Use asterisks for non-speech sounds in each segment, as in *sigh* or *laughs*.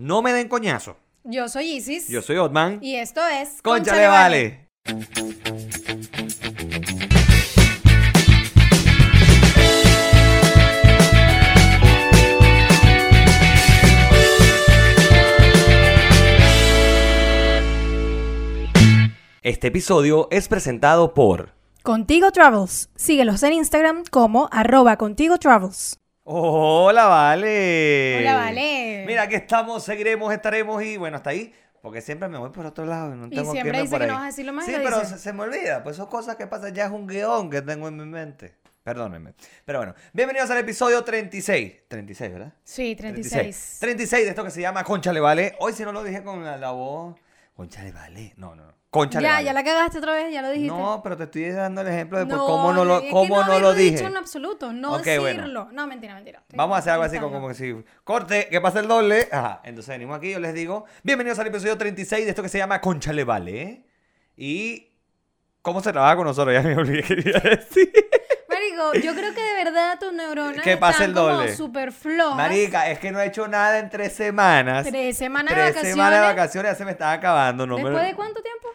No me den coñazo. Yo soy Isis. Yo soy Otman. Y esto es. Conchale vale. Este episodio es presentado por Contigo Travels. Síguelos en Instagram como arroba Contigo Travels. Hola, Vale. Hola, Vale. Mira, aquí estamos, seguiremos, estaremos y bueno, hasta ahí. Porque siempre me voy por otro lado y no Y tengo que siempre dice por que ahí. no vas a decir lo más y Sí, pero se, se me olvida. Pues son cosas que pasan. Ya es un guion que tengo en mi mente. Perdónenme. Pero bueno, bienvenidos al episodio 36. 36, ¿verdad? Sí, 36. 36 de esto que se llama Conchale Vale. Hoy si no lo dije con la, la voz. Conchale Vale. No, no, no. Conchale Ya, Vale. ya la cagaste otra vez, ya lo dijiste. No, pero te estoy dando el ejemplo de por cómo no lo, cómo no, lo dije. dicho en absoluto, no Ok, bueno. decirlo. No, mentira, mentira. Vamos a hacer algo así como, como que si corte, que pasa el doble. Ajá. Entonces venimos aquí, yo les digo, bienvenidos al episodio 36 de esto que se llama Conchale Vale. ¿eh? Y cómo se trabaja con nosotros, ya me olvidé que quería decir. Marico, yo creo que de verdad tus neuronas Que pase están el doble. como súper flojas. Marica, es que no he hecho nada en tres semanas. Tres semanas de Tres vacaciones. semanas de vacaciones ya se me están acabando. No me- ¿Después de cuánto tiempo?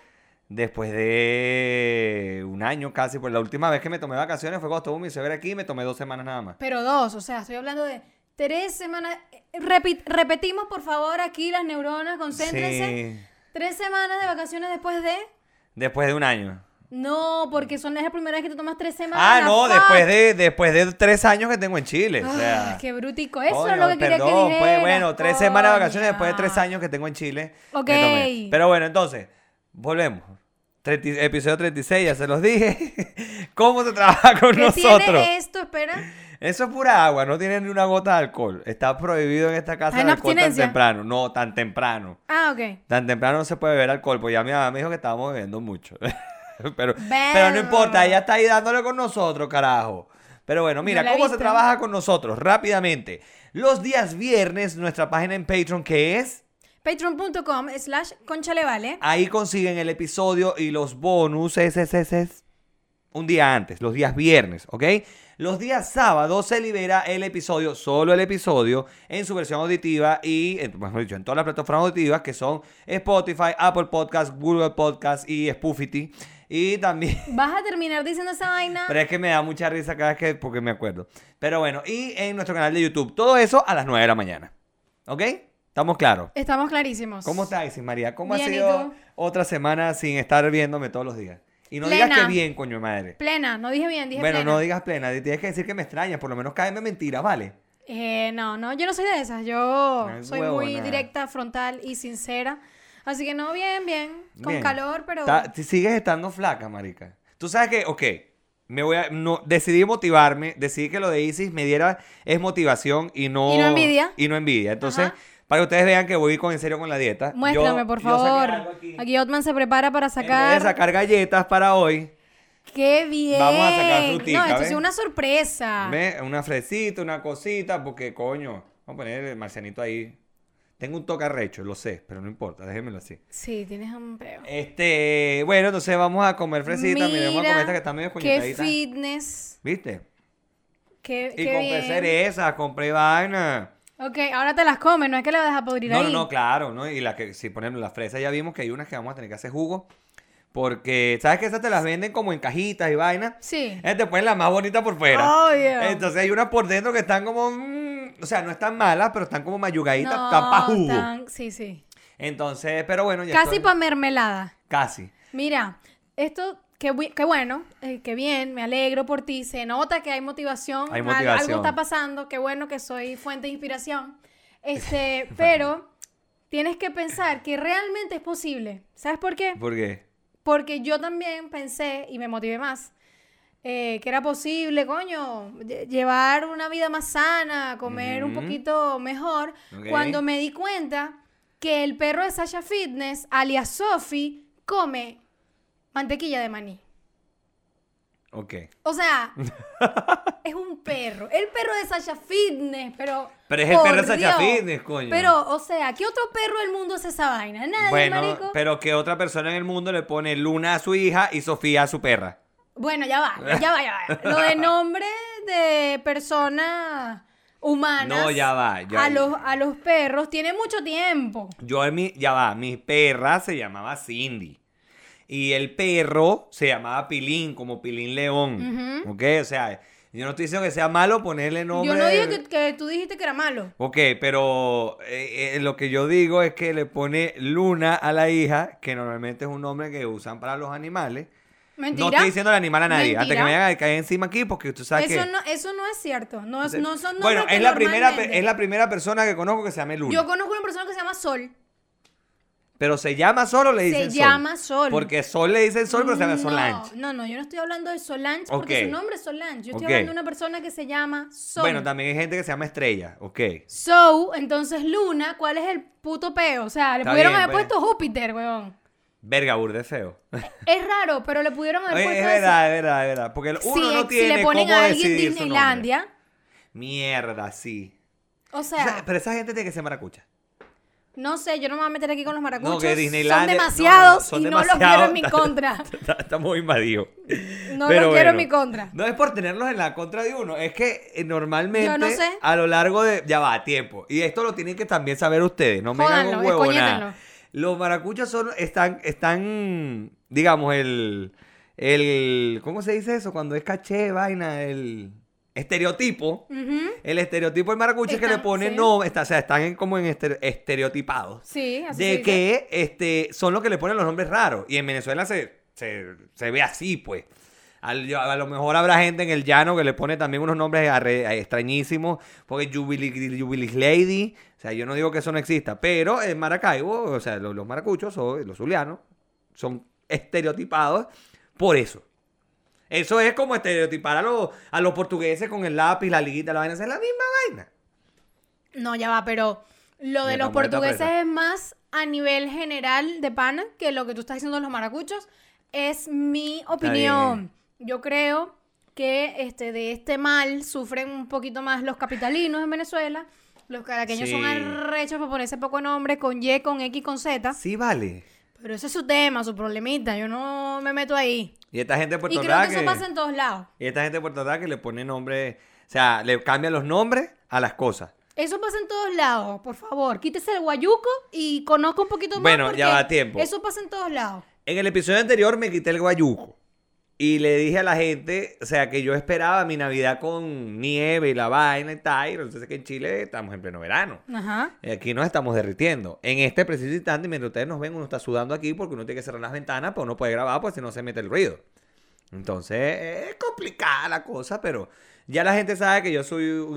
Después de un año casi, pues la última vez que me tomé vacaciones fue cuando estuvo mi suegra aquí y me tomé dos semanas nada más. Pero dos, o sea, estoy hablando de tres semanas. Eh, repi- repetimos, por favor, aquí las neuronas, concéntrense. Sí. Tres semanas de vacaciones después de. Después de un año. No, porque son es la primera vez que te tomas tres semanas. Ah, no, después de, después de tres años que tengo en Chile. o Ah, sea, qué brutico. Eso coño, es lo que quería que dijeras. pues bueno, tres semanas de vacaciones después de tres años que tengo en Chile. Ok. Pero bueno, entonces, volvemos. 30 episodio 36, ya se los dije. *laughs* ¿Cómo se trabaja con ¿Qué nosotros? tiene esto? Espera. Eso es pura agua, no tiene ni una gota de alcohol. Está prohibido en esta casa ¿Está en el alcohol tan temprano. No, tan temprano. Ah, ok. Tan temprano no se puede beber alcohol, pues ya mi mamá me dijo que estábamos bebiendo mucho. *laughs* pero, pero no importa, ella está ahí dándole con nosotros, carajo. Pero bueno, mira, No ¿cómo se trabaja con nosotros? Rápidamente. Los días viernes, nuestra página en Patreon, que es, Patreon.com slash conchalevale. ahí consiguen el episodio y los bonus, es, es, es, es, un día antes, los días viernes, ¿ok? Los días sábados se libera el episodio, solo el episodio, en su versión auditiva y, en- mejor dicho, en todas las plataformas auditivas que son Spotify, Apple Podcast, Google Podcast y Spoofity. Y también, *laughs* ¿Vas a terminar diciendo esa vaina? pero es que me da mucha risa cada vez que, porque me acuerdo. Pero bueno, y en nuestro canal de YouTube, todo eso a las 9 de la mañana, ¿ok? ¿Estamos claros? Estamos clarísimos. ¿Cómo estás, Isis María? ¿Cómo Bien, ha ¿y sido otra semana sin estar viéndome todos los días? Y no digas Plena. que bien, coño de madre. Plena, no dije bien, dije Bueno, plena. no digas plena, tienes que decir que me extrañas, por lo menos cáeme mentiras, ¿vale? Eh, no, no, yo no soy de esas. Yo No es soy muy directa, frontal y sincera. Así que no, bien, bien. Con Bien. calor, pero. Ta- sigues estando flaca, marica. Tú sabes que, ok, me voy a, no, decidí motivarme, decidí que lo de Isis me diera es motivación y no... Y no envidia. Y no envidia. Entonces, Ajá. Para que ustedes vean que voy con en serio con la dieta. Muéstrame, por yo favor. aquí. Aquí Otman se prepara para En vez de sacar. sacar galletas para hoy, ¡Qué bien! Vamos a sacar frutica, No, esto es una sorpresa. ¿Ve? Una fresita, una cosita, porque coño, vamos a poner el marcianito ahí. Tengo un toque arrecho, lo sé, pero no importa, déjenmelo así. Sí, tienes un peo. Este, bueno, entonces vamos a comer fresita, mira, vamos a comer esta que está medio qué coñetadita. fitness. ¿Viste? Qué, Y qué compré bien. cerezas, compré vaina. Ok, ahora te las comes, no es que las a podrir No, ahí. no, no, claro, ¿no? Y la que, si ponemos las fresas, ya vimos que hay unas que vamos a tener que hacer jugo. Porque, ¿sabes que esas te las venden como en cajitas y vaina? Sí. Eh, te ponen la más bonita por fuera. Obvio. Entonces hay unas por dentro que están como. mm, o sea, no están malas, pero están como mayugaditas, No, están pa' jugo. tan- Sí, sí. Entonces, pero bueno, ya Casi estoy- para mermelada. Casi. Mira, esto, qué, qué bueno, eh, qué bien, me alegro por ti. Se nota que hay motivación. Hay motivación. Algo está pasando, qué bueno que soy fuente de inspiración. *laughs* Este, pero tienes que pensar que realmente es posible. ¿Sabes por qué? ¿Por qué? Porque yo también pensé y me motivé más. eh, que era posible, coño, lle- llevar una vida más sana, comer un Ujú. poquito mejor, Ok. cuando me di cuenta que el perro de Sasha Fitness, alias Sophie, come mantequilla de maní. Ok. O sea, *laughs* es un perro. El perro de Sasha Fitness, pero. Pero es el perro de Sasha Dios. Fitness, coño. Pero, o sea, ¿qué otro perro del mundo hace esa vaina? Nadie, Bueno, marico. pero que otra persona en el mundo le pone Luna a su hija y Sofía a su perra. Bueno, ya va, ya va, ya va. Lo de nombre de persona humanas No, ya va, ya- a, los, a los perros tiene mucho tiempo. Yo, en mi, ya va, mi perra se llamaba Cindy. Y el perro se llamaba Pilín, como Pilín León. ¿Ok? O sea, yo no estoy diciendo que sea malo ponerle nombre. Yo no dije que, que tú dijiste que era malo. Ok, pero eh, eh, lo que yo digo es que le pone Luna a la hija, que normalmente es un nombre que usan para los animales. Mentira. No estoy diciendo el animal a nadie, hasta que me vayan a caer encima aquí, porque tú sabes Eso que... no, eso no es cierto. No, no son bueno, nombres que es la, primera, es la primera persona que conozco que se llame Luna. Yo conozco una persona que se llama Sol. Pero se llama Sol o le Se dicen Sol. llama Sol. Porque Sol le dicen Sol, pero se llama No, Solange. No, no, yo no estoy hablando de Solange porque su nombre es Solange. Yo estoy hablando de una persona que se llama Sol. Bueno, también hay gente que se llama Estrella, ok. So, entonces Luna, ¿cuál es el puto peo? O sea, le Está pudieron bien, haber pues. puesto Júpiter, weón. Verga, burde feo. Es raro, pero le pudieron haber puesto es verdad, es verdad, es verdad. Porque uno si, no si tiene le ponen cómo a alguien. Disneylandia, Mierda, sí. o sea, pero esa gente tiene que ser maracucha. No sé, yo no me voy a meter aquí con los maracuchos. No, que son no, demasiados son y no los quiero en mi *laughs* contra. Estamos invadidos. No Pero los quiero en mi contra. No es por tenerlos en la contra de uno, es que eh, normalmente no sé. a lo largo de... Ya va, tiempo. Y esto lo tienen que también saber ustedes, no me hagan un huevo nada. Los maracuchos son, están, están, digamos, el, el, ¿cómo se dice eso? Cuando es caché, vaina, el estereotipo. El estereotipo del maracucho es que le ponen sí. no, está, o sea, están en- como en estere- estereotipados. Sí, así de que este, son los que le ponen los nombres raros. Y en Venezuela se, se, se ve así, pues. Al- yo- a lo mejor habrá gente en el llano que le pone también unos nombres arre- extrañísimos. Porque Jubilee, Jubilee Lady. O sea, yo no digo que eso no exista. Pero en Maracaibo, o sea, los, los maracuchos o los zulianos son estereotipados por eso. Eso es como estereotipar a los, a los portugueses con el lápiz, la liguita, la vaina. Es la misma vaina. No, ya va, pero lo de los portugueses es más a nivel general de pana que lo que tú estás diciendo de los maracuchos. Es mi opinión. Yo creo que este, de este mal sufren un poquito más los capitalinos en Venezuela. Los caraqueños son Sí. arrechos por ponerse poco nombre con Y, con X, con Z. Sí, vale. Pero ese es su tema, su problemita. Yo no me meto ahí. Y esta gente de Puerto Y creo que eso pasa en todos lados. Y esta gente de Puerto Rico que le pone nombre, o sea, le cambian los nombres a las cosas. Eso pasa en todos lados, por favor. Quítese el guayuco y conozca un poquito más. Bueno, ya va tiempo. Eso pasa en todos lados. En el episodio anterior me quité el guayuco. Y le dije a la gente, o sea, que yo esperaba mi Navidad con nieve y la vaina y tal. y Entonces que en Chile estamos en pleno verano. Ajá. Y Aquí nos estamos derritiendo. En este preciso instante, mientras ustedes nos ven, uno está sudando aquí porque uno tiene que cerrar las ventanas, pero uno puede grabar, pues si no se mete el ruido. Entonces, es complicada la cosa, pero ya la gente sabe que yo soy un...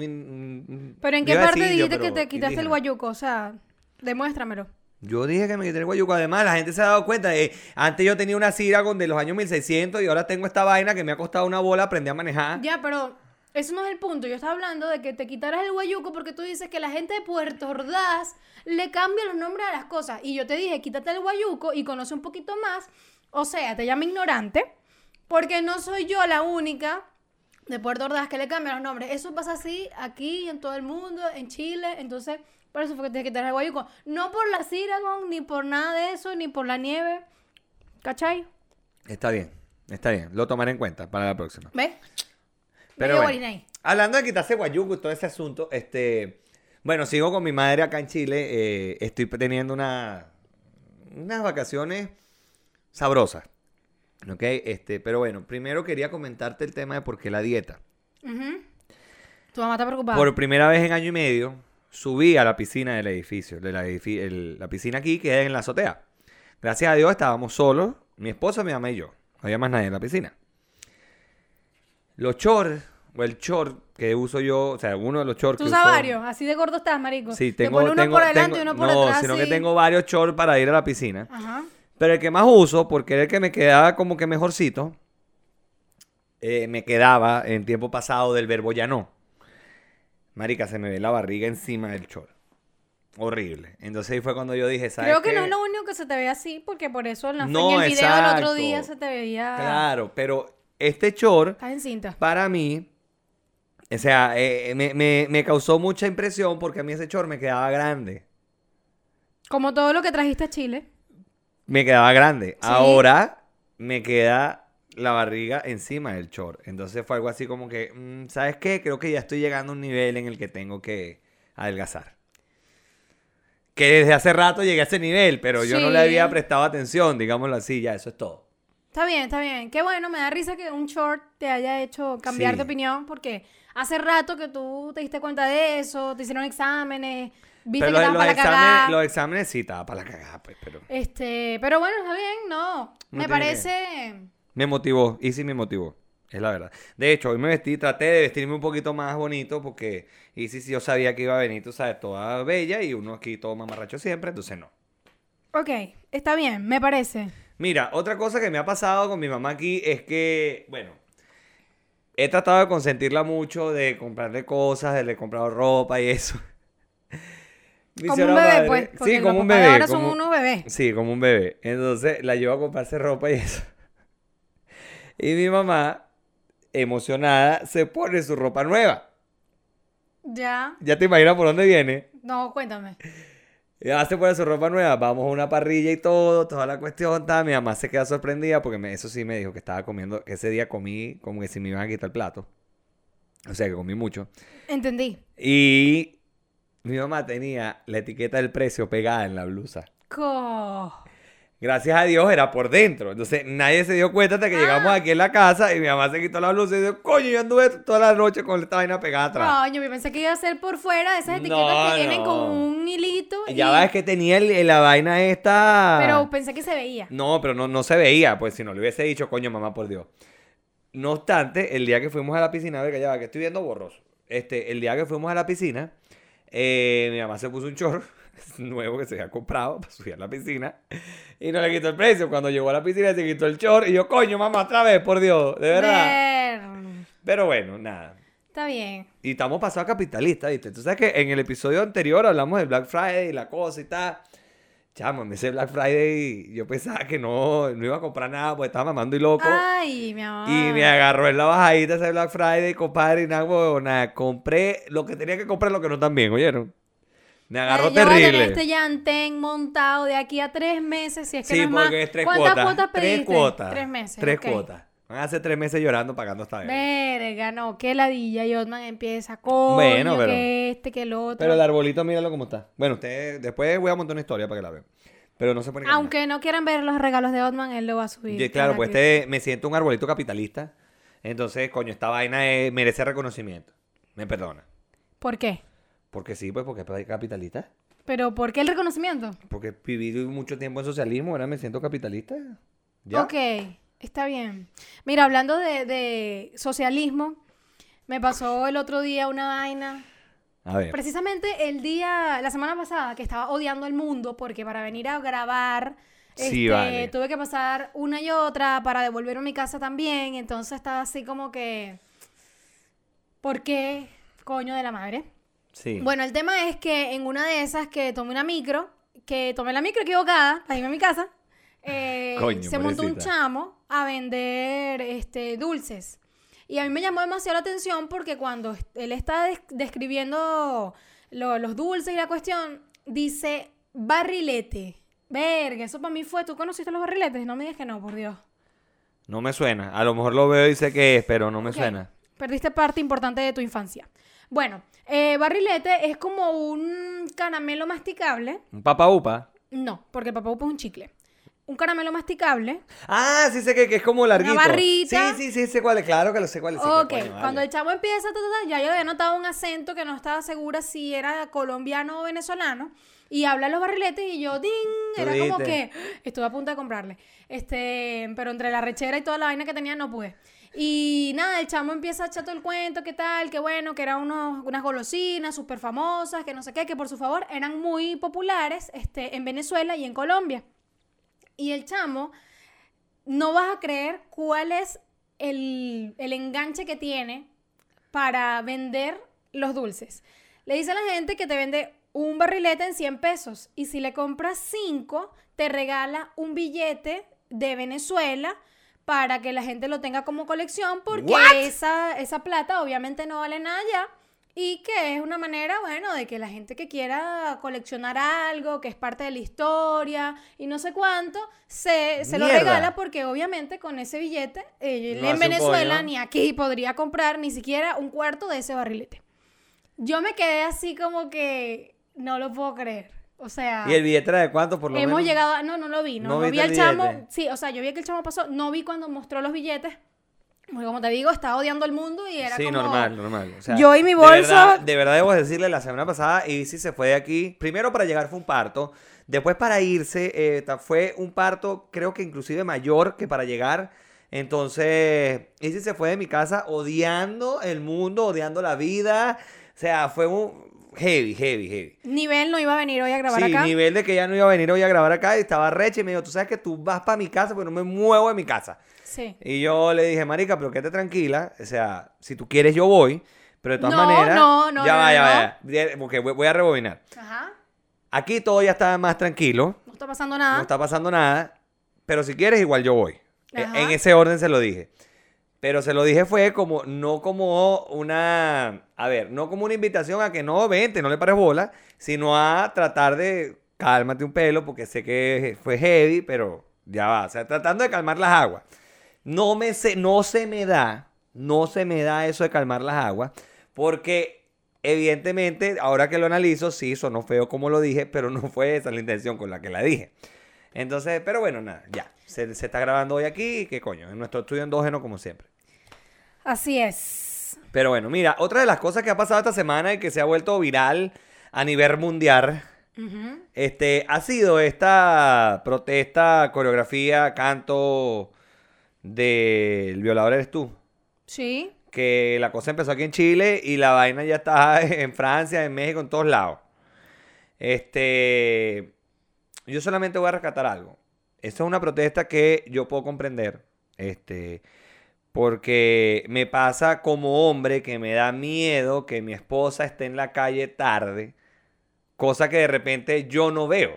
un- Pero ¿en qué parte dijiste que te quitaste el guayuco? O sea, demuéstramelo. Yo dije que me quité el guayuco. Además, la gente se ha dado cuenta. de antes yo tenía una Ciragon de los años 1600 y ahora tengo esta vaina que me ha costado una bola aprender a manejar. Ya, pero eso no es el punto. Yo estaba hablando de que te quitaras el guayuco porque tú dices que la gente de Puerto Ordaz le cambia los nombres a las cosas. Y yo te dije, quítate el guayuco y conoce un poquito más. O sea, te llama ignorante porque no soy yo la única de Puerto Ordaz que le cambia los nombres. Eso pasa así aquí, en todo el mundo, en Chile. Entonces, por eso fue que te quitas el guayuco. No por la Ciragon, ni por nada de eso, ni por la nieve. ¿Cachai? Está bien, está bien. Lo tomaré en cuenta para la próxima. ¿Ves? Pero bueno, hablando de quitarse guayuco y todo ese asunto, este, bueno, sigo con mi madre acá en Chile. eh, estoy teniendo una, unas vacaciones sabrosas. ¿Ok? Este, pero bueno, primero quería comentarte el tema de por qué la dieta. Tu mamá está preocupada. Por primera vez en año y medio, subí a la piscina del edificio. De la, edifi- el- la piscina aquí queda en la azotea. Gracias a Dios estábamos solos, mi esposa, mi mamá y yo. No había más nadie en la piscina. Los shorts, o el short que uso yo, o sea, uno de los shorts Tú que usas varios, así de gordo estás, marico. Sí, Te tengo, uno tengo- por adelante tengo- y uno por no, detrás. sino que tengo varios shorts para ir a la piscina. Ajá. Pero el que más uso, porque era el que me quedaba como que mejorcito, eh, me quedaba en tiempo pasado del verbo ya no. Marica, se me ve la barriga encima del short. Horrible. Entonces ahí fue cuando yo dije, ¿sabes Creo que qué? no es lo único que se te ve así, porque por eso en, la, No, en el video del otro día se te veía. Claro, pero este Estás en cinta. para mí, o sea, eh, me, me- me causó mucha impresión porque a mí ese short me quedaba grande. Como todo lo que trajiste a Chile. Me quedaba grande. Ahora me queda la barriga encima del short. Entonces fue algo así como que, mm, ¿sabes qué? Creo que ya estoy llegando a un nivel en el que tengo que adelgazar. Que desde hace rato llegué a ese nivel, pero yo no le había prestado atención, digámoslo así, ya, eso es todo. Está bien, está bien. Qué bueno, me da risa que un short te haya hecho cambiar Sí. de opinión porque hace rato que tú te diste cuenta de eso, te hicieron exámenes, viste pero que los, para la exámenes, cagada. los exámenes sí estaba para la cagada, pues, pero Este, pero bueno, está bien, no. No me parece. Me motivó, y sí me motivó, es la verdad. De hecho, hoy me vestí, traté de vestirme un poquito más bonito porque, y sí, yo sabía que iba a venir, tú sabes, toda bella y uno aquí todo mamarracho siempre, entonces no. Ok, está bien, me parece. Mira, otra cosa que me ha pasado con mi mamá aquí es que, bueno, he tratado de consentirla mucho, de comprarle cosas, de le he comprado ropa y eso. *laughs* Mi Como un bebé, madre- pues. Sí, como un bebé. Ahora son como- unos bebés. Sí, como un bebé. Entonces la llevo a comprarse ropa y eso. Y mi mamá, emocionada, se pone su ropa nueva. Ya. Ya te imaginas por dónde viene. No, cuéntame. Ya se pone su ropa nueva, vamos a una parrilla y todo, toda la cuestión, ta. Mi mamá se queda sorprendida porque me- eso sí me dijo que estaba comiendo, que ese día comí como que si me iban a quitar el plato. O sea que comí mucho. Entendí. Y mi mamá tenía la etiqueta del precio pegada en la blusa. Co. Gracias a Dios era por dentro. Entonces nadie se dio cuenta hasta que llegamos aquí en la casa y mi mamá se quitó la blusa y dijo, coño, yo anduve toda la noche con esta vaina pegada atrás. Coño, yo pensé que iba a ser por fuera de esas etiquetas No, que vienen no. con un hilito. Y- ya ves que tenía el- la vaina esta... Pero pensé que se veía. No, pero no, no se veía, pues si no le hubiese dicho, coño, mamá, por Dios. No obstante, el día que fuimos a la piscina, a ver que ya va, que estoy viendo borroso. Este, el día que fuimos a la piscina, eh, mi mamá se puso un chorro *laughs* nuevo que se había comprado para subir a la piscina y no le quitó el precio. Cuando llegó a la piscina se quitó el chorro y yo, coño, mamá, otra vez, por Dios, de verdad. Ver. Pero bueno, nada. Está bien. Y estamos pasados a capitalista, ¿viste? Tú sabes que en el episodio anterior hablamos del Black Friday y la cosa y tal. Chamo, en ese Black Friday yo pensaba que no, no iba a comprar nada porque estaba mamando y loco. Ay, mi amor. Y me agarró en la bajadita ese Black Friday, compadre, y nada, nada. Compré lo que tenía que comprar, lo que no también, ¿oyeron? Me agarró Ay, yo voy a tener terrible. este llantén montado de aquí a tres meses, si es que Sí, no es más. porque es tres ¿Cuántas cuotas. tres pediste? cuotas. Tres meses. Tres cuotas. Van a ser tres meses llorando pagando esta vez. Verga, no, qué ladilla. Y Otman empieza, coño, Bueno, pero- que este, que el otro. Pero el arbolito, míralo cómo está. Bueno, usted, después voy a montar una historia para que la vean. Pero no se pone Aunque no quieran ver los regalos de Otman, él lo va a subir. Y claro, pues que- este, me siento un arbolito capitalista. Entonces, coño, esta vaina es- merece reconocimiento. Me perdona. ¿Por qué? Porque sí, pues porque es capitalista. ¿Pero por qué el reconocimiento? Porque viví mucho tiempo en socialismo, ahora me siento capitalista. ¿Ya? Ok, está bien. Mira, hablando de, de socialismo, me pasó el otro día una vaina. A ver. Precisamente el día, la semana pasada, que estaba odiando el mundo porque para venir a grabar, Sí, este, vale. tuve que pasar una y otra para devolver a mi casa también. Entonces estaba así como que, ¿por qué, coño de la madre? Sí. Bueno, el tema es que en una de esas que tomé una micro, que tomé la micro equivocada para irme a mi casa, eh, Coño, se montó un chamo a vender este, dulces. Y a mí me llamó demasiado la atención porque cuando él está des- describiendo lo- los dulces y la cuestión, dice barrilete. Verga, eso para mí fue. ¿Tú conociste los barriletes? No me digas que no, por Dios. No me suena. A lo mejor lo veo y sé qué es, pero no me suena. Perdiste parte importante de tu infancia. Bueno, eh, barrilete es como un caramelo masticable. ¿Un papa upa? No, porque el papá upa es un chicle. Un caramelo masticable. Ah, sí sé que, que es como larguito. barrita. Sí, sí, sí, sé cuál es. Claro que lo sé cuál es. ok, vale. cuando el chavo empieza, ta, ta, ta, ya yo había notado un acento que no estaba segura si era colombiano o venezolano. Y habla los barriletes y yo, ¡ding! Era como que *gasps* estuve a punto de comprarle. Este, pero entre la rechera y toda la vaina que tenía no pude. Y nada, el chamo empieza a echar todo el cuento, qué tal, qué bueno, que eran unos, unas golosinas súper famosas, que no sé qué, que por su favor eran muy populares este, en Venezuela y en Colombia. Y el chamo, no vas a creer cuál es el, el enganche que tiene para vender los dulces. Le dice a la gente que te vende un barrilete en 100 pesos y si le compras 5, te regala un billete de Venezuela para que la gente lo tenga como colección porque esa, esa plata obviamente no vale nada ya Y que es una manera, bueno, de que la gente que quiera coleccionar algo, que es parte de la historia y no sé cuánto, se, se lo regala porque obviamente con ese billete, eh, No en Venezuela ni aquí podría comprar ni siquiera un cuarto de ese barrilete. Yo me quedé así como que no lo puedo creer. O sea, ¿Y el billete era de cuánto por lo hemos menos? llegado a... No, no lo vi. No, ¿No no viste vi al chamo. Sí, o sea, yo vi que el chamo pasó. No vi cuando mostró los billetes. Porque como te digo, estaba odiando al mundo y era Sí, como... normal, normal. O sea, Yo y mi de bolso- verdad- De verdad, debo decirle, la semana pasada Izzy se fue de aquí. Primero para llegar fue un parto. Después para irse eh, fue un parto, creo que inclusive mayor que para llegar. Entonces, Izzy se fue de mi casa odiando el mundo, odiando la vida. O sea, fue un heavy, heavy, heavy. Nivel no iba a venir hoy a grabar sí, acá. nivel de que ya no iba a venir hoy a grabar acá y estaba recha y me dijo, tú sabes que tú vas para mi casa, pero no me muevo de mi casa. Sí. Y yo le dije, marica, pero quédate tranquila. O sea, si tú quieres, yo voy. Pero de todas No, maneras. no, no, Ya no, va, ya no. va. ya. Porque voy, voy a rebobinar. Ajá. Aquí todo ya está más tranquilo. No está pasando nada. No está pasando nada. Pero si quieres, igual yo voy. E- Ajá. En ese orden se lo dije. Pero se lo dije fue como, no como una, a ver, no como una invitación a que no, vente, no le pares bola, sino a tratar de cálmate un pelo, porque sé que fue heavy, pero ya va, o sea, tratando de calmar las aguas. No, me se, no se me da, no se me da eso de calmar las aguas, porque evidentemente, ahora que lo analizo, sí, sonó feo como lo dije, pero no fue esa la intención con la que la dije. Entonces, pero bueno, nada, ya. Se, se está grabando hoy aquí, qué coño, en nuestro estudio endógeno como siempre. Así es. Pero bueno, mira, otra de las cosas que ha pasado esta semana y que se ha vuelto viral a nivel mundial, este, ha sido esta protesta, coreografía, canto del violador eres tú. Sí. Que la cosa empezó aquí en Chile y la vaina ya está *laughs* en Francia, en México, en todos lados. Este, yo solamente voy a rescatar algo. Esta es una protesta que yo puedo comprender. Este, porque me pasa como hombre que me da miedo que mi esposa esté en la calle tarde, cosa que de repente yo no veo.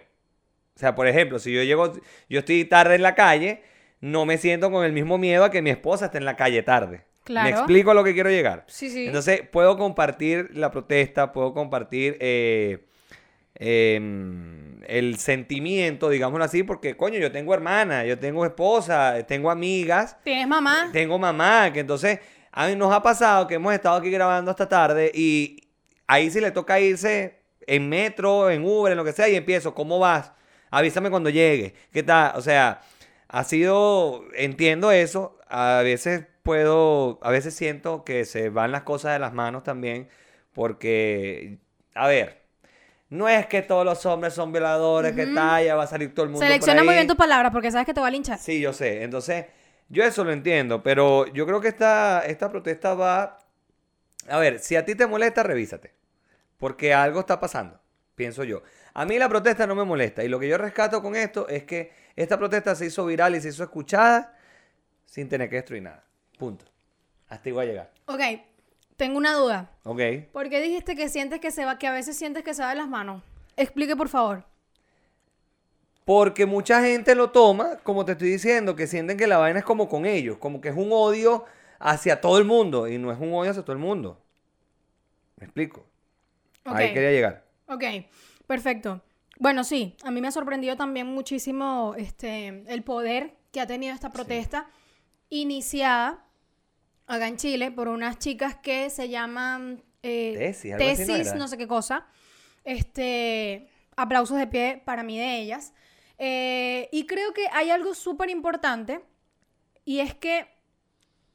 O sea, por ejemplo, si yo llego, yo estoy tarde en la calle, no me siento con el mismo miedo a que mi esposa esté en la calle tarde. Claro. ¿Me explico a lo que quiero llegar? Sí, sí. Entonces, puedo compartir la protesta, puedo compartir eh, em, el sentimiento, digámoslo así, porque, coño, yo tengo hermana, yo tengo esposa, tengo amigas, ¿Tienes mamá? tengo mamá, que entonces a mí nos ha pasado que hemos estado aquí grabando hasta tarde y ahí sí le toca irse en metro, en Uber, en lo que sea, y empiezo, ¿cómo vas? Avísame cuando llegue. ¿Qué tal? O sea, ha sido, entiendo eso, a veces puedo, a veces siento que se van las cosas de las manos también, porque, a ver, no es que todos los hombres son violadores, que Ujú. tal, ya va a salir todo el mundo por Selecciona muy bien tus palabras porque sabes que te va a linchar. Sí, yo sé. Entonces, yo eso lo entiendo, pero yo creo que esta, esta protesta va... A ver, si a ti te molesta, revísate. Porque algo está pasando, pienso yo. A mí la protesta no me molesta. Y lo que yo rescato con esto es que esta protesta se hizo viral y se hizo escuchada sin tener que destruir nada. Punto. Hasta voy a llegar. Ok, tengo una duda. ¿Ok? ¿Por qué dijiste que sientes que se va, que a veces sientes que se va de las manos? Explique, por favor. Porque mucha gente lo toma, como te estoy diciendo, que sienten que la vaina es como con ellos, como que es un odio hacia todo el mundo y no es un odio hacia todo el mundo. ¿Me explico? Ahí Ok. quería llegar. Ok, perfecto. Bueno, sí, a mí me ha sorprendido también muchísimo este, el poder que ha tenido esta protesta iniciada acá en Chile por unas chicas que se llaman eh, Tesis, no tesis, era. no sé qué cosa. Este, aplausos de pie para mí de ellas. Eh, y creo que hay algo súper importante y es que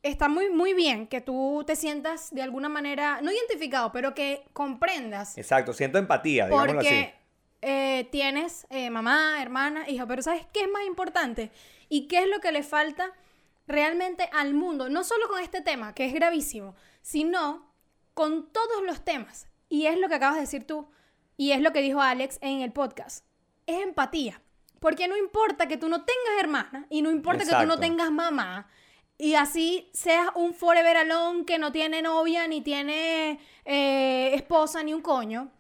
está muy, muy bien que tú te sientas de alguna manera, no identificado, pero que comprendas Exacto, siento empatía, digámoslo porque así. eh, tienes eh, mamá, hermana, hija, pero ¿sabes qué es más importante? ¿Y qué es lo que le falta realmente al mundo? No solo con este tema, que es gravísimo, sino con todos los temas. Y es lo que acabas de decir tú, y es lo que dijo Alex en el podcast. Es empatía. Porque no importa que tú no tengas hermana, y no importa que tú no tengas mamá, y así seas un forever alone que no tiene novia, ni tiene eh, esposa, ni un coño.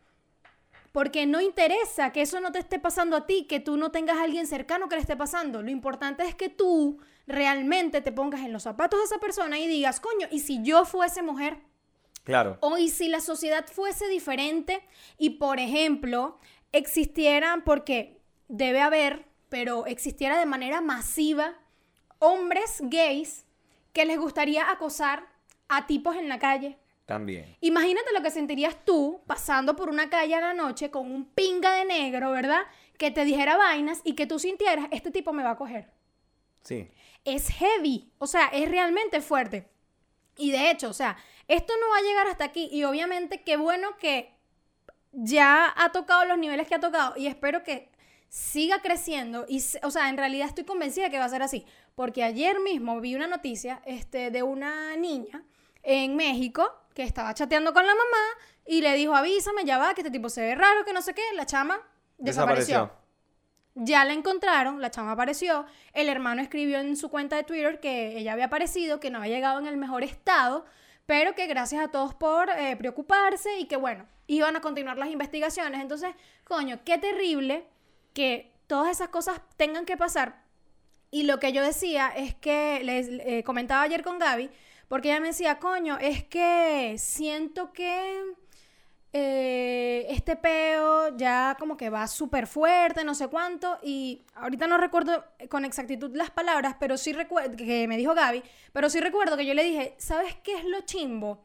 Porque no interesa que eso no te esté pasando a ti, que tú no tengas a alguien cercano que le esté pasando. Lo importante es que tú realmente te pongas en los zapatos de esa persona y digas, coño, ¿y si yo fuese mujer? Claro. O y si la sociedad fuese diferente y, por ejemplo, existieran, porque debe haber, pero existiera de manera masiva, hombres gays que les gustaría acosar a tipos en la calle. También. Imagínate lo que sentirías tú pasando por una calle a la noche con un pinga de negro, ¿verdad? Que te dijera vainas y que tú sintieras, este tipo me va a coger. Sí. Es heavy, o sea, es realmente fuerte. Y de hecho, o sea, esto no va a llegar hasta aquí y obviamente qué bueno que ya ha tocado los niveles que ha tocado y espero que siga creciendo y, o sea, en realidad estoy convencida que va a ser así, porque ayer mismo vi una noticia este, de una niña en México que estaba chateando con la mamá y le dijo, avísame, ya va, que este tipo se ve raro, que no sé qué, la chama desapareció. Ya la encontraron, la chama apareció. El hermano escribió en su cuenta de Twitter que ella había aparecido, que no había llegado en el mejor estado, pero que gracias a todos por eh, preocuparse y que bueno, iban a continuar las investigaciones. Entonces, coño, qué terrible que todas esas cosas tengan que pasar. Y lo que yo decía es que les eh, comentaba ayer con Gaby, porque ella me decía, coño, es que siento que eh, este peo ya como que va súper fuerte, no sé cuánto, y ahorita no recuerdo con exactitud las palabras, pero sí recuerdo, que me dijo Gaby, pero sí recuerdo que yo le dije, ¿sabes qué es lo chimbo?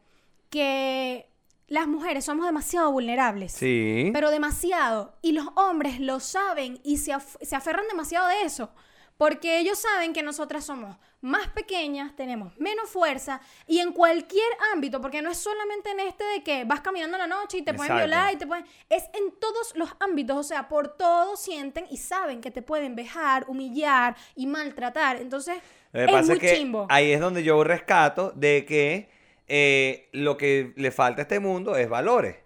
Que las mujeres somos demasiado vulnerables. Sí. Pero demasiado. Y los hombres lo saben y se, af- se aferran demasiado de eso. Porque ellos saben que nosotras somos más pequeñas, tenemos menos fuerza y en cualquier ámbito, porque no es solamente en este de que vas caminando en la noche y te pueden Exacto. violar y te pueden... Es en todos los ámbitos, o sea, por todo sienten y saben que te pueden vejar, humillar y maltratar. Entonces, es pasa muy que chimbo. ahí es donde yo rescato de que eh, lo que le falta a este mundo es valores.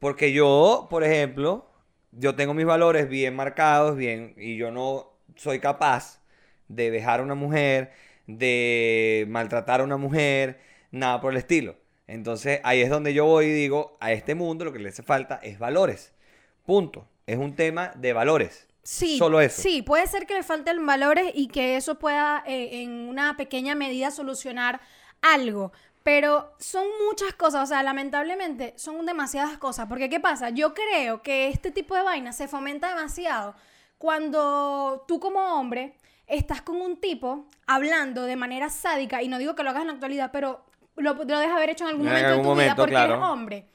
Porque yo, por ejemplo, yo tengo mis valores bien marcados, bien, y yo no soy capaz de dejar a una mujer, de maltratar a una mujer, nada por el estilo. Entonces ahí es donde yo voy y digo, a este mundo lo que le hace falta es valores. Punto. Es un tema de valores. Sí, Solo eso. Sí, puede ser que le falten valores y que eso pueda eh, en una pequeña medida solucionar algo. Pero son muchas cosas, o sea, lamentablemente son demasiadas cosas. Porque, ¿qué pasa? Yo creo que este tipo de vaina se fomenta demasiado cuando tú como hombre estás con un tipo hablando de manera sádica, y no digo que lo hagas en la actualidad, pero lo, lo debes haber hecho en algún En momento de tu vida porque eres claro. hombre.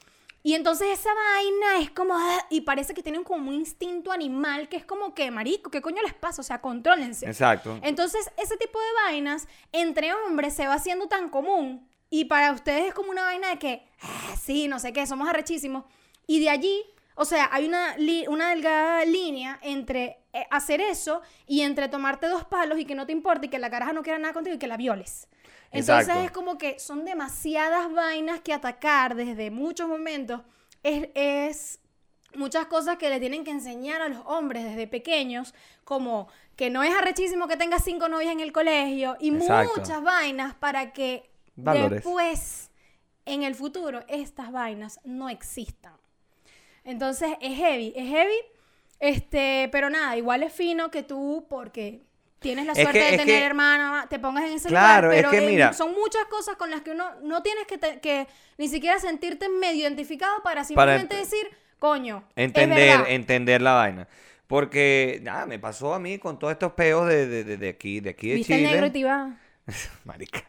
Y entonces esa vaina es como, ah, y parece que tienen como un instinto animal que es como que, marico, ¿qué coño les pasa? O sea, contrólense. Exacto. Entonces, ese tipo de vainas entre hombres se va haciendo tan común y para ustedes es como una vaina de que, ah, sí, no sé qué, somos arrechísimos. Y de allí, o sea, hay una, una delgada línea entre hacer eso y entre tomarte dos palos y que no te importe y que la caraja no quiera nada contigo y que la violes. Entonces Exacto. es como que son demasiadas vainas que atacar desde muchos momentos. Es, es muchas cosas que le tienen que enseñar a los hombres desde pequeños, como que no es arrechísimo que tengas cinco novias en el colegio y Exacto. muchas vainas para que Valores. después, en el futuro, estas vainas no existan. Entonces es heavy, es heavy, este, pero nada, igual es fino que tú, porque tienes la Es suerte que- de es tener que- hermana, te pongas en ese Claro, lugar, es pero que en- mira- son muchas cosas con las que uno no tienes que, te- que ni siquiera sentirte medio identificado para Para simplemente ent- decir, coño, es entender, entender la vaina. Porque, nada, me pasó a mí con todos estos peos de, de, de- de aquí, de aquí de Viste el Chile. negro y te iba... *laughs* Marica.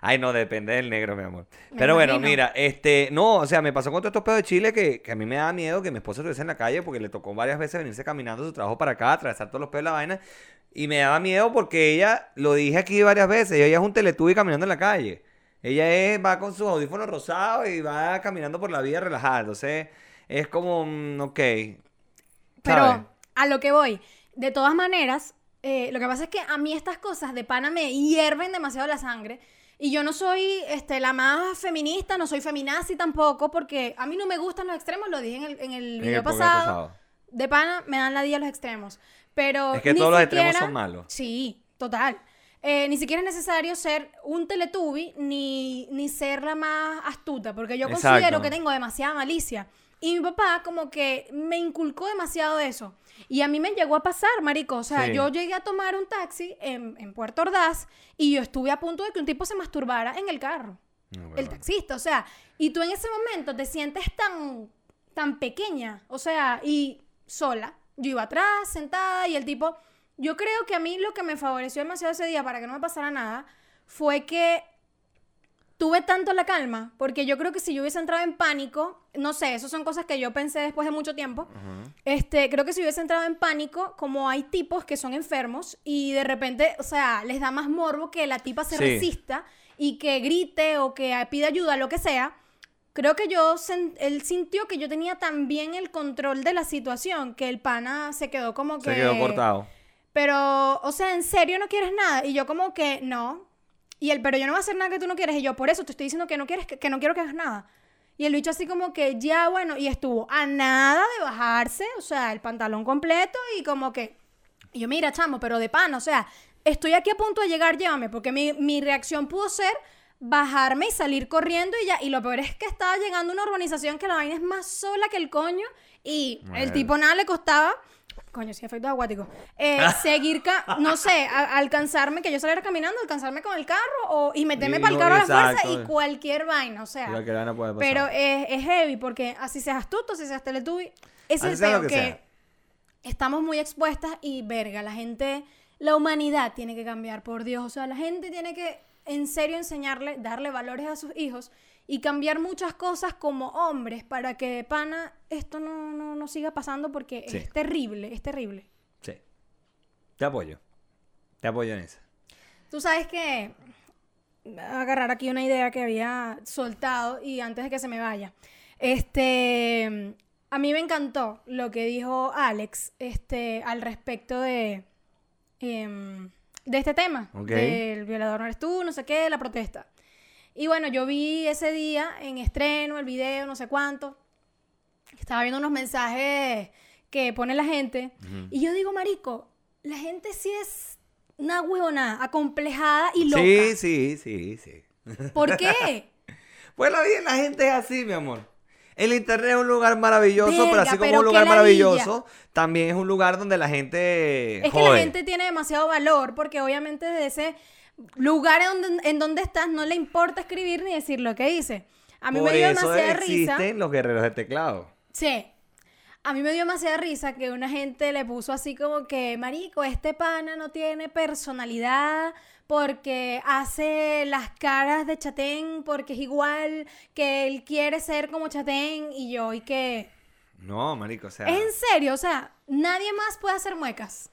Ay, no, depende del negro, mi amor. Me Pero bueno, mira, este, no, o sea, me pasó con todos estos pedos de Chile que, que a mí me da miedo que mi esposa estuviese en la calle porque le tocó varias veces venirse caminando su trabajo para acá, atravesar todos los pedos de la vaina. Y me daba miedo porque ella, lo dije aquí varias veces, ella es un teletubi caminando en la calle. Ella es, va con sus audífonos rosados y va caminando por la vida relajada. Entonces, es como, mm, ok. Pero a lo que voy, de todas maneras, eh, lo que pasa es que a mí estas cosas de pana me hierven demasiado la sangre. Y yo no soy este, la más feminista, no soy feminazi tampoco, porque a mí no me gustan los extremos, lo dije en el, en el En video el pasado. pasado. De pana me dan la día los extremos. Pero Es que ni todos los extremos siquiera- son malos. Sí, total. Eh, ni siquiera es necesario ser un teletubi ni, ni ser la más astuta, porque yo Exacto. considero que tengo demasiada malicia. Y mi papá como que me inculcó demasiado eso. Y a mí me llegó a pasar, marico. O sea, Sí. yo llegué a tomar un taxi en, en Puerto Ordaz y yo estuve a punto de que un tipo se masturbara en el carro. No, el taxista, o sea, y tú en ese momento te sientes tan, tan pequeña, o sea, y sola. Yo iba atrás, sentada, y el tipo, yo creo que a mí lo que me favoreció demasiado ese día para que no me pasara nada fue que tuve tanto la calma, porque yo creo que si yo hubiese entrado en pánico, no sé, esas son cosas que yo pensé después de mucho tiempo, este, creo que si hubiese entrado en pánico, como hay tipos que son enfermos y de repente, o sea, les da más morbo que la tipa se Sí. resista y que grite o que pida ayuda, lo que sea. Creo que yo, él sintió que yo tenía también el control de la situación, que el pana se quedó como que... Se quedó cortado. Pero, o sea, ¿en serio no quieres nada? Y yo como que, no. Y él, pero yo no voy a hacer nada que tú no quieres. Y yo, por eso te estoy diciendo que no quieres, que, que no quiero que hagas nada. Y el bicho así como que, ya, bueno, y estuvo a nada de bajarse, o sea, el pantalón completo y como que... Y yo, mira, chamo, pero de pan, o sea, estoy aquí a punto de llegar, llévame, porque mi, mi reacción pudo ser bajarme y salir corriendo y ya. Y lo peor es que estaba llegando a una urbanización que la vaina es más sola que el coño y el tipo nada le costaba... Coño, sí, efectos acuáticos. Eh, *laughs* seguir, ca- no sé, alcanzarme, que yo saliera caminando, alcanzarme con el carro o, y meterme para el carro a la fuerza y cualquier vaina, o sea. Cualquier vaina puede pasar. Pero es, es heavy porque así seas astuto, así seas teletubi, es Así el peo que que, estamos muy expuestas y verga, la gente, la humanidad tiene que cambiar, por Dios, o sea, la gente tiene que en serio enseñarle, darle valores a sus hijos y cambiar muchas cosas como hombres para que de pana esto no, no, no siga pasando porque Sí. es terrible, es terrible. Sí. Te apoyo. Te apoyo en eso. Tú sabes que agarrar aquí una idea que había soltado y antes de que se me vaya. Este, a mí me encantó lo que dijo Alex, este, al respecto de, em, de este tema, Ok. del violador no eres tú, no sé qué, la protesta. Y bueno, yo vi ese día en estreno el video, no sé cuánto. Estaba viendo unos mensajes que pone la gente. Y yo digo, marico, la gente sí es una huevona, acomplejada y loca. Sí, sí, sí, sí. *laughs* ¿Por qué? Pues la la gente es así, mi amor. El internet es un lugar maravilloso, pero así como pero un lugar maravilloso, también es un lugar donde la gente Es que la gente tiene demasiado valor porque obviamente desde ese lugar en donde, en donde estás no le importa escribir ni decir lo que dice. A mí Por me dio eso demasiada risa. existen los guerreros de teclado. Sí. A mí me dio demasiada risa que una gente le puso así como que, marico, este pana no tiene personalidad porque hace las caras de Chatén porque es igual que él quiere ser como Chatén y yo y que... No, marico, o sea... Es en serio, o sea, nadie más puede hacer muecas.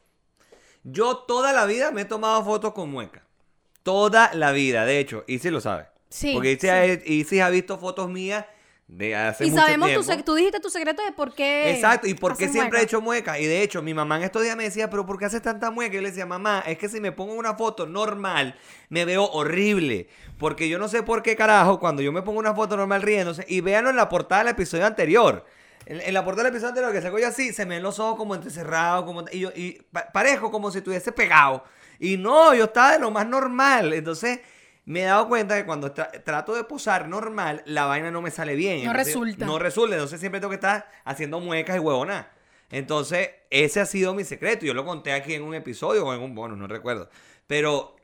Yo toda la vida me he tomado fotos con mueca. Toda la vida, de hecho, Isi lo sabe. Sí, Porque Isi, sí. ha, Isi ha visto fotos mías de hace Y mucho sabemos, tu tiempo. sec- tú dijiste tu secreto de por qué... Exacto, y por qué siempre he muecas. hecho mueca. Y de hecho, mi mamá en estos días me decía, pero ¿por qué haces tanta mueca? Y yo le decía, mamá, es que si me pongo una foto normal, me veo horrible. Porque yo no sé por qué carajo, cuando yo me pongo una foto normal riéndose, y véanlo en la portada del episodio anterior. En, en la portada del episodio anterior, que salgo yo así, se me ven los ojos como entrecerrados, como, y yo y pa- parezco como si estuviese pegado. Y no, yo estaba de lo más normal. Entonces, me he dado cuenta que cuando tra- trato de posar normal, la vaina no me sale bien. No Entonces, resulta. No resulta. Entonces, siempre tengo que estar haciendo muecas y huevonas. Entonces, ese ha sido mi secreto. Yo lo conté aquí en un episodio o en un bono, no recuerdo. Pero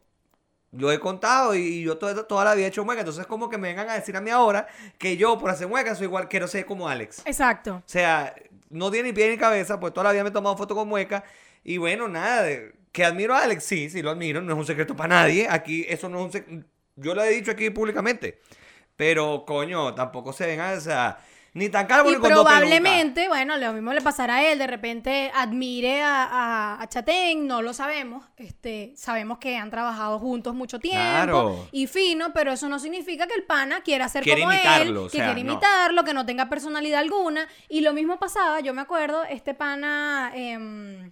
lo he contado y yo toda, toda la vida he hecho muecas. Entonces, como que me vengan a decir a mí ahora que yo, por hacer muecas, soy igual, quiero ser como Alex. Exacto. O sea, no tiene ni pie ni cabeza, pues toda la vida me he tomado fotos con muecas. Y bueno, nada, que admiro a Alex, sí, sí lo admiro, no es un secreto para nadie. Aquí, eso no es un secreto. Yo lo he dicho aquí públicamente. Pero, coño, tampoco se venga, o sea, ni tan calvo Y ni con probablemente, bueno, lo mismo le pasará a él, de repente admire a, a, a Chatén, no lo sabemos, este, sabemos que han trabajado juntos mucho tiempo Claro. y fino, pero eso no significa que el pana quiera ser Quiere como imitarlo, él, o que sea, quiere no. imitarlo, que no tenga personalidad alguna, y lo mismo pasaba, yo me acuerdo, este pana... em,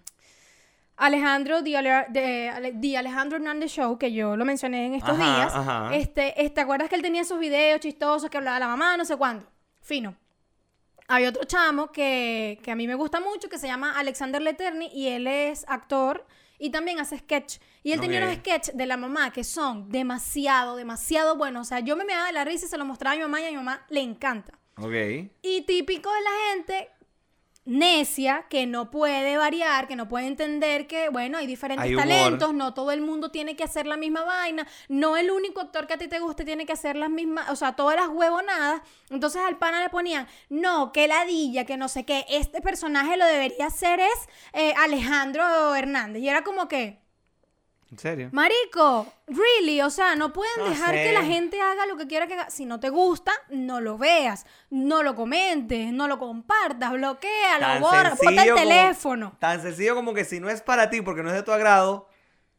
Alejandro, Ale- de- The Alejandro Hernández Show, que yo lo mencioné en estos Ajá, días. ajá. Este, ¿te acuerdas que él tenía esos videos chistosos que hablaba la mamá, no sé cuándo? Fino. Había otro chamo que, que a mí me gusta mucho que se llama Alexander Leterni y él es actor y también hace sketch. Y él tenía unos sketch de la mamá que son demasiado, demasiado buenos. O sea, yo me me daba de la risa y se lo mostraba a mi mamá y a mi mamá le encanta. Ok. Y típico de la gente, necia que no puede variar, que no puede entender que, bueno, hay diferentes Hay talentos, no todo el mundo tiene que hacer la misma vaina, no el único actor que a ti te guste tiene que hacer las mismas, o sea, todas las huevonadas. Entonces al pana le ponían, no, que ladilla, que no sé qué, este personaje lo debería hacer es eh, Alejandro Hernández. Y era como que, ¿En serio? Marico, really, o sea, no pueden No dejar sé. que la gente haga lo que quiera que haga. Si no te gusta, no lo veas, no lo comentes, no lo compartas, bloquea, lo borra, bota el como- teléfono. Tan sencillo como que si no es para ti porque no es de tu agrado,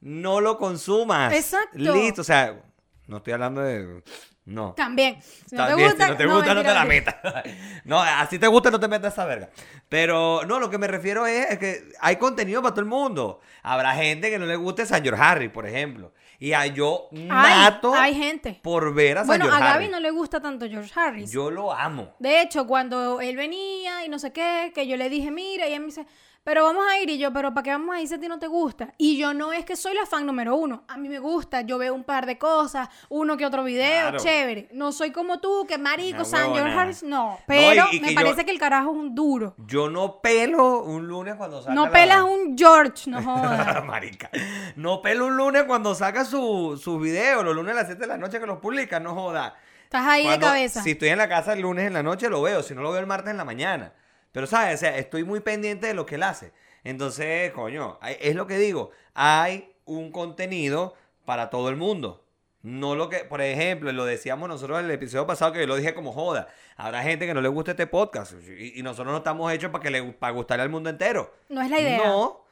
no lo consumas. Exacto. Listo, o sea, no estoy hablando de... No. También. Si no te También, gusta, si no te gusta, no te la metas. *laughs* no, así te gusta, no te metas esa verga. Pero no, lo que me refiero es, es que hay contenido para todo el mundo. Habrá gente que no le guste San George Harry, por ejemplo. Y a yo mato hay gente. por ver a San Bueno, a Gaby Harry. no le gusta tanto George Harris. Yo lo amo. De hecho, cuando él venía y no sé qué, que yo le dije, mira, y él me dice, pero vamos a ir. Y yo, pero ¿para qué vamos a ir si a ti no te gusta? Y yo no es que soy la fan número uno. A mí me gusta, yo veo un par de cosas, uno que otro video, Claro. chévere. No soy como tú, que marico, San George. Harris, no. Pero y- y me que yo- parece que el carajo es un duro. Yo no pelo un lunes cuando saca No la- pelas un George, no *laughs* jodas. Marica. No pelo un lunes cuando saca su- sus videos, los lunes a las 7 de la noche que los publica, no joda. Estás ahí Cuando- de cabeza. Si estoy en la casa el lunes en la noche lo veo, si no lo veo el martes en la mañana. Pero, ¿sabes? O sea, estoy muy pendiente de lo que él hace. Entonces, coño, es lo que digo. Hay un contenido para todo el mundo. No lo que, por ejemplo, lo decíamos nosotros en el episodio pasado que yo lo dije como joda. Habrá gente que no le guste este podcast y, y nosotros no estamos hechos para que le para gustarle al mundo entero. No es la idea. No.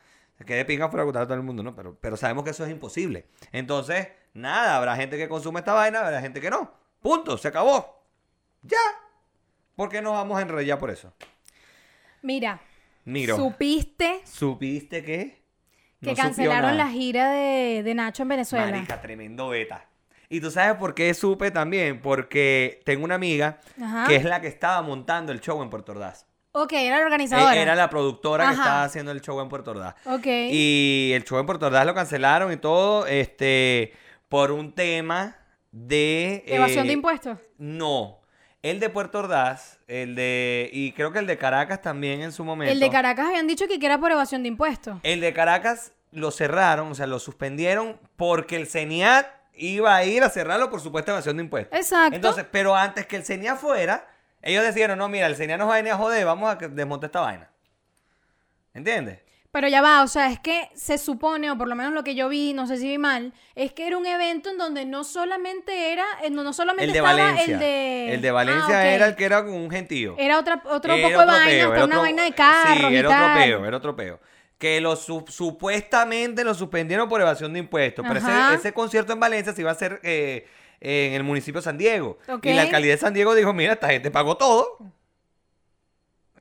Que de pinga fuera a gustar a todo el mundo, ¿no? Pero, pero sabemos que eso es imposible. Entonces, nada, habrá gente que consume esta vaina, habrá gente que no. Punto, se acabó. Ya. ¿Por qué nos vamos a enrollar por eso? Mira, Miro. supiste ¿Supiste que? que No cancelaron la gira de, de Nacho en Venezuela. Marica, tremendo beta. Y tú sabes por qué supe también, porque tengo una amiga Ajá. que es la que estaba montando el show en Puerto Ordaz. Ok, era la E- organizadora. Era la productora que estaba haciendo el show en Puerto Ordaz. Ok. Y el show en Puerto Ordaz lo cancelaron y todo, este, por un tema de... Evasión eh, de impuestos. No. El de Puerto Ordaz, el de... Y creo que el de Caracas también en su momento. El de Caracas habían dicho que era por evasión de impuestos. El de Caracas lo cerraron, o sea, lo suspendieron porque el CENIAT iba a ir a cerrarlo por supuesta evasión de impuestos. Exacto. Entonces, pero antes que el CENIAT fuera, ellos decidieron, no, mira, el CENIAT nos va a venir a joder, vamos a que desmonte esta vaina. ¿Entiendes? Pero ya va, o sea, es que se supone, o por lo menos lo que yo vi, no sé si vi mal, es que era un evento en donde no solamente era, en donde no solamente El de estaba Valencia. el de... El de Ah, Valencia ok. era el que era con un gentío. Era otra, otro Era poco de vaina, hasta una otro- vaina de carros Sí, y era tal. otro peo, era otro peo. Que lo su- supuestamente lo suspendieron por evasión de impuestos. Pero ese, ese concierto en Valencia se iba a hacer eh, en el municipio de San Diego. Y la alcaldía de San Diego dijo, mira, esta gente pagó todo.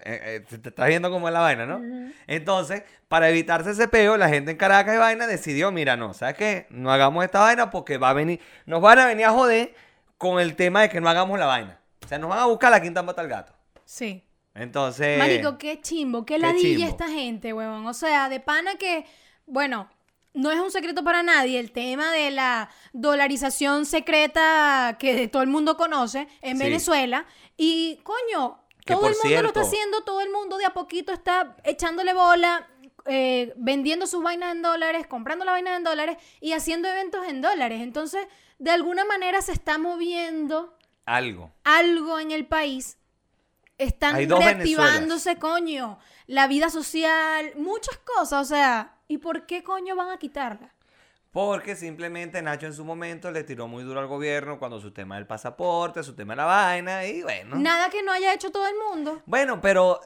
Eh, eh, te estás viendo cómo es la vaina, ¿no? Entonces, para evitarse ese peo, la gente en Caracas y vaina decidió, mira, no, ¿sabes qué? No hagamos esta vaina porque va a venir, nos van a venir a joder con el tema de que no hagamos la vaina. O sea, nos van a buscar la quinta mata al gato. Sí. Entonces... Marico, qué chimbo, qué qué ladilla chimbo. esta gente, huevón. O sea, de pana que, bueno, no es un secreto para nadie el tema de la dolarización secreta que todo el mundo conoce en Sí. Venezuela. Y, coño, todo por el mundo lo está haciendo, todo el mundo de a poquito está echándole bola. eh, vendiendo sus vainas en dólares, comprando las vainas en dólares y haciendo eventos en dólares. Entonces, de alguna manera se está moviendo Algo. algo en el país. Están reactivándose, coño. La vida social, muchas cosas. O sea, ¿y por qué coño van a quitarla? Porque simplemente Nacho en su momento le tiró muy duro al gobierno cuando su tema del pasaporte, su tema de la vaina y bueno. Nada que no haya hecho todo el mundo. Bueno, pero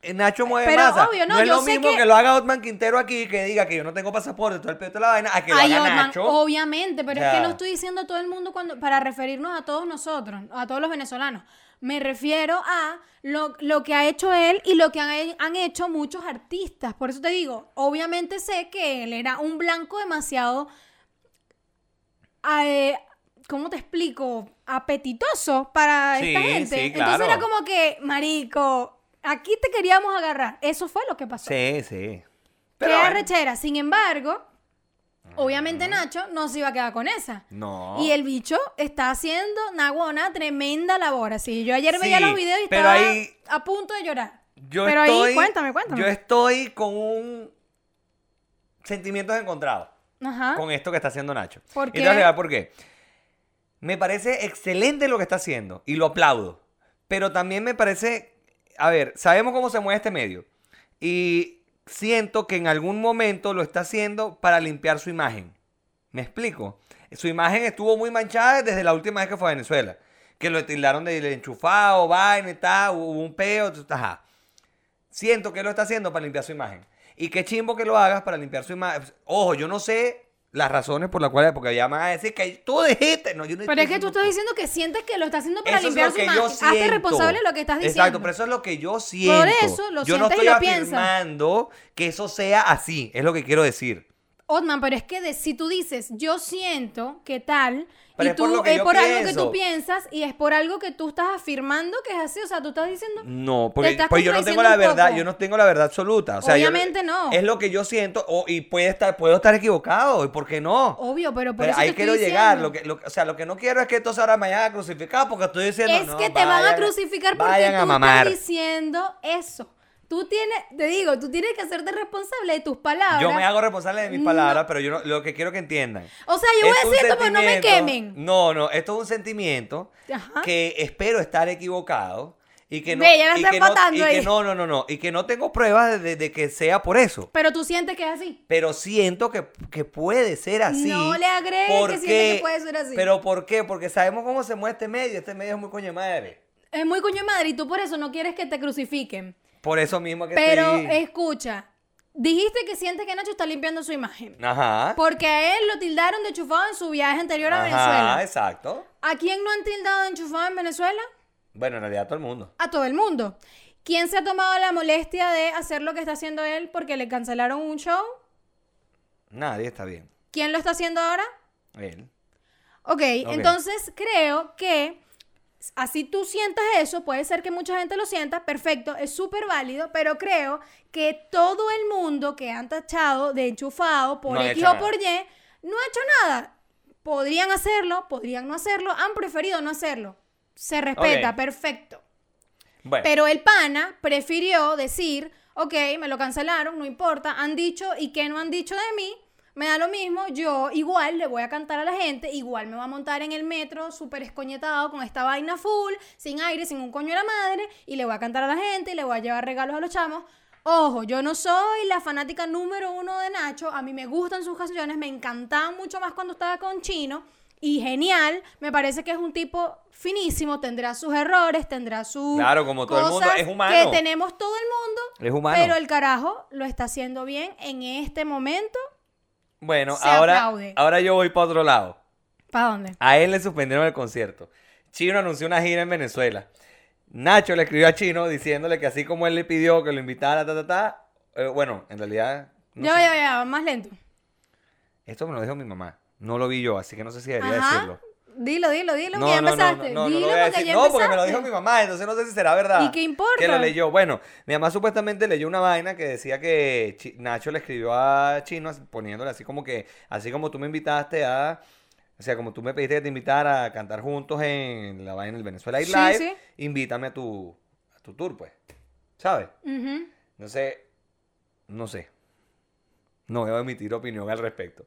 eh, Nacho mueve Pero masa. obvio, no, es yo lo sé mismo que... que- lo haga Otman Quintero aquí, que diga que yo no tengo pasaporte, todo el pedo de la vaina, a que lo Ay, haga Otman, Nacho. obviamente, pero es que lo estoy diciendo a todo el mundo cuando, para referirnos a todos nosotros, a todos los venezolanos. Me refiero a lo, lo que ha hecho él y lo que han, han hecho muchos artistas. Por eso te digo, obviamente sé que él era un blanco demasiado eh, ¿cómo te explico? Apetitoso para Sí, esta gente. sí, Entonces claro. era como que, marico, aquí te queríamos agarrar. Eso fue lo que pasó. Sí, sí. Qué Pero bueno. arrechera. Sin embargo, obviamente Nacho no se iba a quedar con esa. No. Y el bicho está haciendo, Nagona, tremenda labor. Así, yo ayer veía Sí, los videos y pero estaba ahí- a punto de llorar. Yo Pero ahí, estoy, cuéntame, cuéntame. Yo estoy con un sentimientos encontrados Ajá. con esto que está haciendo Nacho. ¿Por Y qué? te voy a explicar por qué. Me parece excelente lo que está haciendo y lo aplaudo. Pero también me parece, a ver, sabemos cómo se mueve este medio. Y siento que en algún momento lo está haciendo para limpiar su imagen. ¿Me explico? Su imagen estuvo muy manchada desde la última vez que fue a Venezuela. Que lo tildaron de enchufado, vaina y tal, hubo un peo, ajá. Siento que lo está haciendo para limpiar su imagen. Y qué chimbo que lo hagas para limpiar su imagen. Ojo, yo no sé las razones por las cuales, porque ya me van a decir que tú dijiste. No, yo no Pero es que tú estás diciendo que sientes que lo está haciendo para eso es limpiar lo su que Hazte responsable de lo que estás diciendo. Exacto, pero eso es lo que yo siento. eso lo yo no sientes y estoy lo piensas. afirmando que eso sea así, es lo que quiero decir. Otman, pero es que de- si tú dices, yo siento que tal, Pero y es por tú, lo que es yo por algo que tú piensas y es por algo que tú estás afirmando que es así, o sea, tú estás diciendo, No, porque pues yo no tengo la verdad, yo no tengo la verdad absoluta. O sea, yo- Obviamente no. Es lo que yo siento o- y puede estar, puedo estar equivocado, ¿y por qué no? obvio, pero por Pero eso ahí te quiero estoy llegar. Lo que, lo- o sea, lo que no quiero es que entonces ahora me vayan a crucificar porque estoy diciendo. es no, que te van a crucificar porque a tú estás diciendo eso. Tú tienes, te digo, tú tienes que hacerte responsable de tus palabras. Yo me hago responsable de mis palabras, pero yo no- lo que quiero que entiendan. O sea, yo voy a decir esto para no me quemen. No, no, esto es un sentimiento Ajá. que espero estar equivocado y que no. Ve, ya la y que no, y que no, no, no, no, y que no tengo pruebas de, de- de que sea por eso. Pero tú sientes que es así. Pero siento que, que puede ser así. No le agregues que siente que puede ser así. Pero ¿por qué? Porque sabemos cómo se mueve este medio. Este medio es muy coño de madre. Es muy coño de madre y tú por eso no quieres que te crucifiquen. Por eso mismo que Pero estoy... escucha, dijiste que sientes que Nacho está limpiando su imagen. Ajá. Porque a él lo tildaron de enchufado en su viaje anterior a Ajá, Venezuela. exacto. ¿A quién no han tildado de enchufado en Venezuela? Bueno, en realidad todo el mundo. A todo el mundo. ¿Quién se ha tomado la molestia de hacer lo que está haciendo él porque le cancelaron un show? Nadie está bien. ¿Quién lo está haciendo ahora? Él. Ok, entonces creo que así tú sientas eso, puede ser que mucha gente lo sienta, perfecto, es súper válido, pero creo que todo el mundo que han tachado de enchufado por No X o por Y, no ha hecho nada. Podrían hacerlo, podrían no hacerlo, han preferido no hacerlo. Se respeta, perfecto. Bueno. Pero el pana prefirió decir, ok, me lo cancelaron, no importa, han dicho y que no han dicho de mí, me da lo mismo, yo igual le voy a cantar a la gente, igual me voy a montar en el metro súper escoñetado con esta vaina full, sin aire, sin un coño de la madre, y le voy a cantar a la gente y le voy a llevar regalos a los chamos. Ojo, yo no soy la fanática número uno de Nacho, a mí me gustan sus canciones, me encantaban mucho más cuando estaba con Chino. Y genial, me parece que es un tipo finísimo, tendrá sus errores, tendrá sus Claro, como todo el mundo, es humano. Que tenemos todo el mundo, Es humano. pero el carajo lo está haciendo bien en este momento. Bueno, se ahora, aplaude. ahora yo voy para otro lado. ¿Para dónde? A él le suspendieron el concierto. Chino anunció una gira en Venezuela. Nacho le escribió a Chino diciéndole que así como él le pidió que lo invitara, ta, ta, ta. eh, bueno, en realidad. no ya, sé. ya, ya, más lento. Esto me lo dijo mi mamá. No lo vi yo, así que no sé si debería Ajá. decirlo. Dilo, dilo, dilo, No, que ya no, no, empezaste. no, no, no dilo lo voy a porque decir. ya No, porque me lo dijo mi mamá, entonces no sé si será verdad. ¿Y qué importa? Que lo leyó. Bueno, mi mamá supuestamente leyó una vaina que decía que Nacho le escribió a Chino poniéndole así como que, así como tú me invitaste a, o sea, como tú me pediste que te invitara a cantar juntos en la vaina del Venezuela Live, sí. invítame a tu, a tu tour, pues. ¿Sabes? Ujú. No sé, no sé. No voy a emitir opinión al respecto.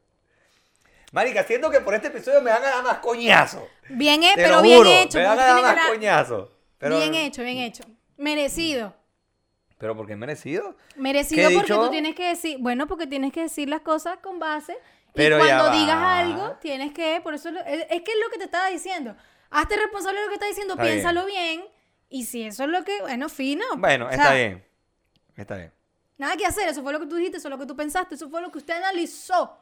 Marica, siento que por este episodio me van a dar más coñazos. Bien, he- pero bien juro, hecho. Me van a dar más dar- coñazos. Pero, Bien hecho, bien hecho. Merecido. Pero porque ¿Qué merecido. Merecido porque dicho? tú tienes que decir, bueno, porque tienes que decir las cosas con base. Pero y cuando digas algo, tienes que, por eso, es, es que es lo que te estaba diciendo. Hazte responsable de lo que estás diciendo, Está piénsalo bien. Y si eso es lo que, bueno, fino. Bueno, está sea, bien. Está bien. Nada que hacer, eso fue lo que tú dijiste, eso es lo que tú pensaste, eso fue lo que usted analizó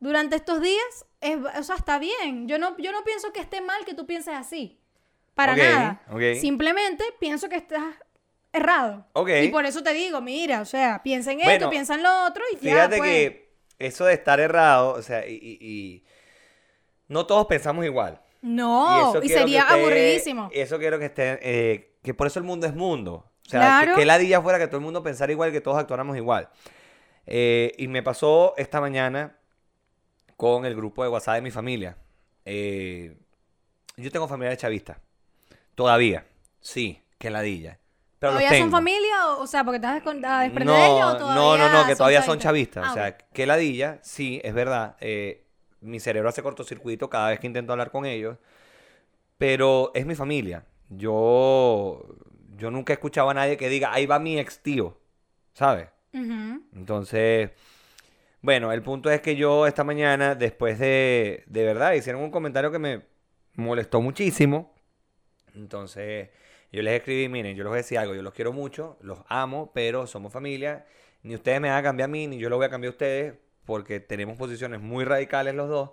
durante estos días. Es, o sea, está bien. Yo no, yo no pienso que esté mal que tú pienses así. Para nada. Simplemente pienso que estás errado. Ok. Y por eso te digo, mira, o sea, piensa en Bueno, esto, piensa en lo otro y ya, Fíjate pues. que eso de estar errado, o sea, y, y- y no todos pensamos igual. No, y, sería esté- aburridísimo. Eso quiero que esté, eh, que por eso el mundo es mundo. O sea, Claro. que, que ladilla fuera que todo el mundo pensara igual, que todos actuáramos igual. Eh, y me pasó esta mañana con el grupo de WhatsApp de mi familia. Eh, yo tengo familiares chavistas. Todavía. Sí, que ladilla. Pero los ¿Todavía son familia? O, o sea, porque vas a desprender no, de ellos o todavía no, no, no, que todavía son chavistas? chavistas. Ah, o sea, que ladilla, sí, es verdad. eh, mi cerebro hace cortocircuito cada vez que intento hablar con ellos. Pero es mi familia. Yo, yo nunca he escuchado a nadie que diga, ahí va mi ex tío. ¿Sabes? Entonces, bueno, el punto es que yo esta mañana, después de, de verdad, hicieron un comentario que me molestó muchísimo. Entonces, yo les escribí, miren, yo les voy a decir algo, yo los quiero mucho, los amo, pero somos familia. Ni ustedes me van a cambiar a mí, ni yo lo voy a cambiar a ustedes, porque tenemos posiciones muy radicales los dos.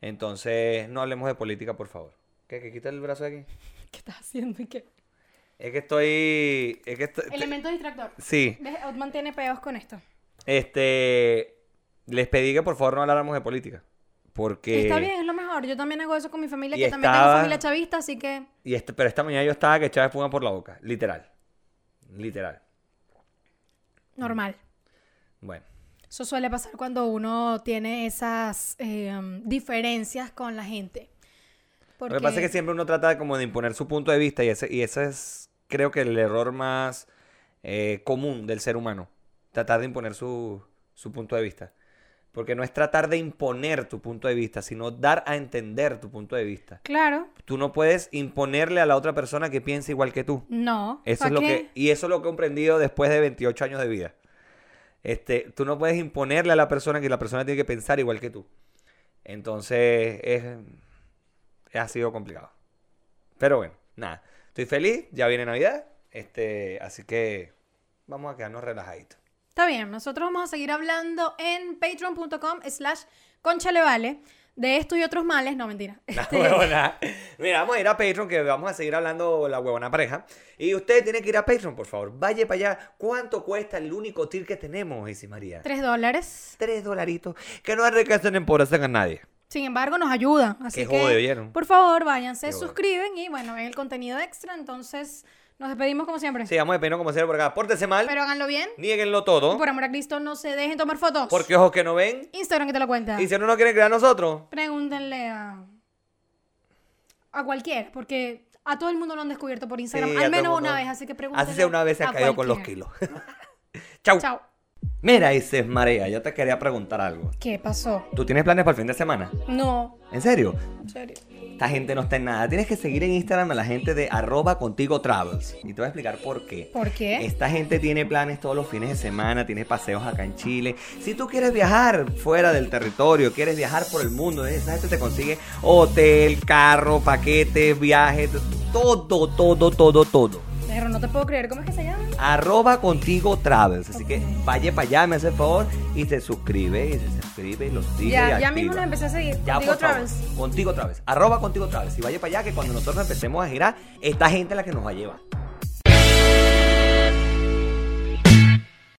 Entonces, no hablemos de política, por favor. ¿Qué? ¿Que quita el brazo de aquí? *laughs* ¿Qué estás haciendo qué? Es que estoy... Es que estoy... Elemento distractor. Sí. ¿Ves? Outman tiene peos con esto. Este, les pedí que por favor no habláramos de política. Porque... Está bien, es lo mejor. Yo también hago eso con mi familia, Y que también tengo familia chavista, así que... Y este, pero esta mañana yo estaba que echaba espuma por la boca. Literal. Literal. Normal. Bueno. Eso suele pasar cuando uno tiene esas eh, um, diferencias con la gente. Lo que pasa es que siempre uno trata de como de imponer su punto de vista y ese, y ese es, creo que el error más eh, común del ser humano. Tratar de imponer su, su punto de vista. Porque no es tratar de imponer tu punto de vista, sino dar a entender tu punto de vista. Claro, Tú no puedes imponerle a la otra persona que piense igual que tú. no. Eso ¿pa' es lo qué? que, y eso es lo que he comprendido después de 28 años de vida. Este, tú no puedes imponerle a la persona que la persona tiene que pensar igual que tú. Entonces, es, ha sido complicado. Pero bueno, nada. Estoy feliz, ya viene Navidad. Este, así que vamos a quedarnos relajaditos. Está bien, nosotros vamos a seguir hablando en patreon.com slash conchalevale de esto y otros males. No, mentira. *laughs* La Este, huevona. Mira, vamos a ir a Patreon que vamos a seguir hablando la huevona pareja. Y usted tiene que ir a Patreon, por favor. Vaya para allá. ¿Cuánto cuesta el único tier que tenemos, Isi María? Tres dólares. Tres dolaritos. Que no enriquecen en empobrecen a nadie. Sin embargo, nos ayudan. Así Qué que, jode, ¿oyeron? por favor, váyanse, Qué suscriben y bueno, ven el contenido extra. Entonces, nos despedimos como siempre. Sí, vamos de pena como siempre por acá. Pórtese mal. Pero háganlo bien. Nieguenlo Y todo. por amor a Cristo, no se dejen tomar fotos. Porque ojos que no ven. Instagram que te lo cuenta. Y si no nos quieren creer a nosotros. Pregúntenle a. a cualquiera, porque a todo el mundo lo han descubierto por Instagram. Sí, a al menos una vez, así que pregúntenle. Así sea una vez se ha a caído con los kilos. *laughs* Chau. Chao. Mira, Isis Marea, yo te quería preguntar algo. ¿Qué pasó? ¿Tú tienes planes para el fin de semana? No, ¿En serio? en serio. Esta gente no está en nada. Tienes que seguir en Instagram a la gente de arroba contigo travels. Y te voy a explicar por qué. ¿Por qué? Esta gente tiene planes todos los fines de semana, tiene paseos acá en Chile. Si tú quieres viajar fuera del territorio, quieres viajar por el mundo, esa gente te consigue hotel, carro, paquetes, viajes, todo, todo, todo, todo. Pero no te puedo creer. ¿Cómo es que se llama? Arroba contigo travels. Así que vaya para allá, me hace el favor, y se suscribe, y se suscribe, y los sigue. y Ya, ya activa. mismo los empecé a seguir. Ya, Contigo favor. Travels. Contigo Travels. Arroba contigo Travels. Y vaya para allá que cuando nosotros empecemos a girar, esta gente es la que nos va a llevar.